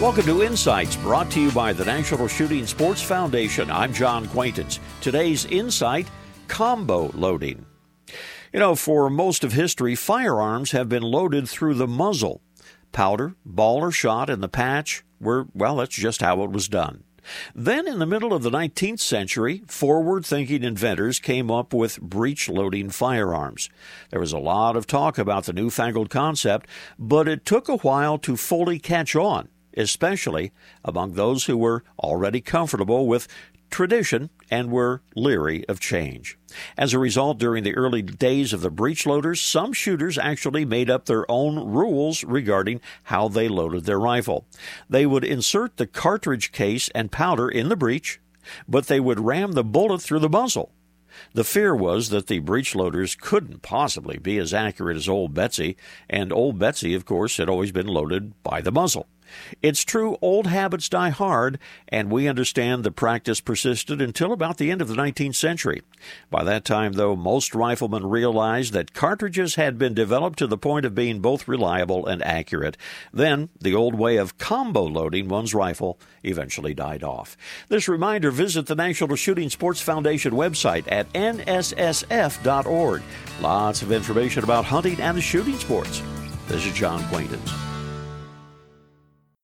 Welcome to Insights, brought to you by the National Shooting Sports Foundation. I'm John Quaintance. Today's insight combo loading. You know, for most of history, firearms have been loaded through the muzzle. Powder, ball, or shot in the patch were, well, that's just how it was done. Then, in the middle of the 19th century, forward thinking inventors came up with breech loading firearms. There was a lot of talk about the newfangled concept, but it took a while to fully catch on especially among those who were already comfortable with tradition and were leery of change. As a result, during the early days of the breech loaders, some shooters actually made up their own rules regarding how they loaded their rifle. They would insert the cartridge case and powder in the breech, but they would ram the bullet through the muzzle. The fear was that the breech loaders couldn't possibly be as accurate as Old Betsy, and Old Betsy, of course, had always been loaded by the muzzle. It's true, old habits die hard, and we understand the practice persisted until about the end of the 19th century. By that time, though, most riflemen realized that cartridges had been developed to the point of being both reliable and accurate. Then, the old way of combo loading one's rifle eventually died off. This reminder visit the National Shooting Sports Foundation website at nssf.org. Lots of information about hunting and the shooting sports. This is John Quaintance.